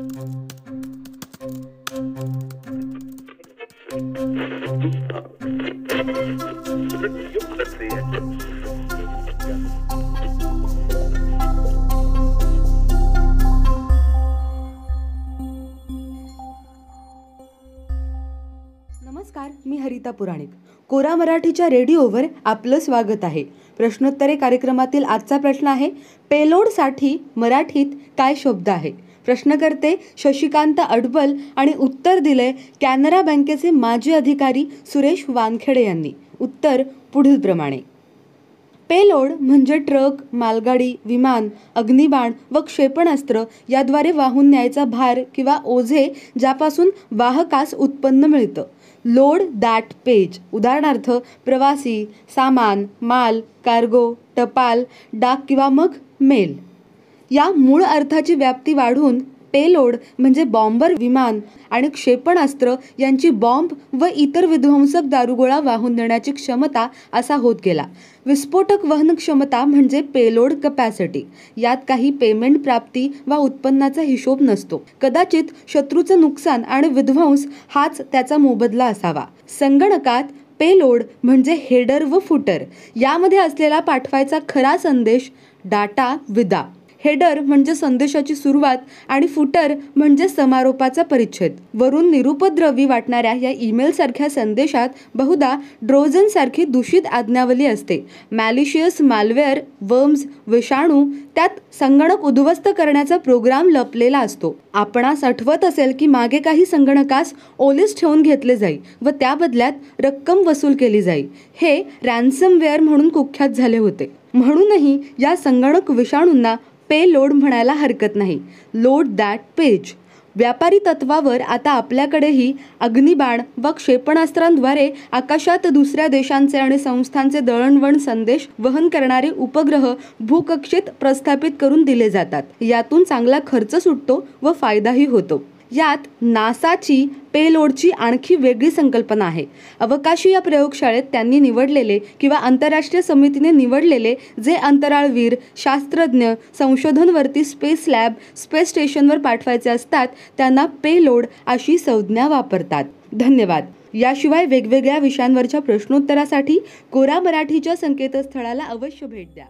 नमस्कार मी हरिता पुराणिक. कोरा मराठीच्या रेडिओवर आपलं स्वागत आहे. प्रश्नोत्तरे कार्यक्रमातील आजचा प्रश्न आहे पेलोडसाठी मराठीत काय शब्द आहे? प्रश्नकर्ते शशिकांत अडबल आणि उत्तर दिले कॅनरा बँकेचे माजी अधिकारी सुरेश वानखेडे यांनी. उत्तर पुढीलप्रमाणे पेलोड म्हणजे ट्रक मालगाडी विमान अग्निबाण व क्षेपणास्त्र याद्वारे वाहून न्यायचा भार किंवा ओझे ज्यापासून वाहकास उत्पन्न मिळतं. Load that page. उदाहरणार्थ प्रवासी सामान माल कार्गो टपाल डाक किंवा मग मेल. या मूळ अर्थाची व्याप्ती वाढून पेलोड म्हणजे बॉम्बर विमान आणि क्षेपणास्त्र यांची बॉम्ब व इतर विध्वंसक दारुगोळा वाहून नेण्याची क्षमता असा होत गेला. विस्फोटक वहन क्षमता म्हणजे पेलोड कपॅसिटी यात काही पेमेंट प्राप्ती वा उत्पन्नाचा हिशोब नसतो. कदाचित शत्रूचं नुकसान आणि विध्वंस हाच त्याचा मोबदला असावा. संगणकात पेलोड म्हणजे हेडर व फुटर. यामध्ये असलेला पाठवायचा खरा संदेश डाटा विदा. हेडर म्हणजे संदेशाची सुरुवात आणि फुटर म्हणजे समारोपाचा परिच्छेद. वरून निरुपद्रवी वाटणाऱ्या या ईमेल सारख्या संदेशात बहुधा ड्रोजन सारखी दूषित आज्ञावली असते. मॅलिशियस मालवेअर वर्म्स विषाणू त्यात संगणक उद्ध्वस्त करण्याचा प्रोग्राम लपलेला असतो. आपणास आठवत असेल की मागे काही संगणकास ओलीस ठेवून घेतले जाई व त्या बदल्यात रक्कम वसूल केली जाई. हे रॅन्समवेअर म्हणून कुख्यात झाले होते. म्हणूनही या संगणक विषाणूंना पे लोड म्हणायला हरकत नाही. Load that page. व्यापारी तत्वावर आता आपल्याकडेही अग्निबाण व क्षेपणास्त्रांद्वारे आकाशात दुसऱ्या देशांचे आणि संस्थांचे दळणवळण संदेश वहन करणारे उपग्रह भूकक्षेत प्रस्थापित करून दिले जातात. यातून चांगला खर्च सुटतो व फायदाही होतो. यात नासाची पेलोडची आणखी वेगळी संकल्पना आहे. अवकाशी या प्रयोगशाळेत त्यांनी निवडलेले किंवा आंतरराष्ट्रीय समितीने निवडलेले जे अंतराळवीर शास्त्रज्ञ संशोधनवरती स्पेस लॅब स्पेस स्टेशनवर पाठवायचे असतात त्यांना पेलोड अशी संज्ञा वापरतात. धन्यवाद. याशिवाय वेगवेगळ्या विषयांवरच्या प्रश्नोत्तरासाठी कोरा मराठीच्या संकेतस्थळाला अवश्य भेट द्या.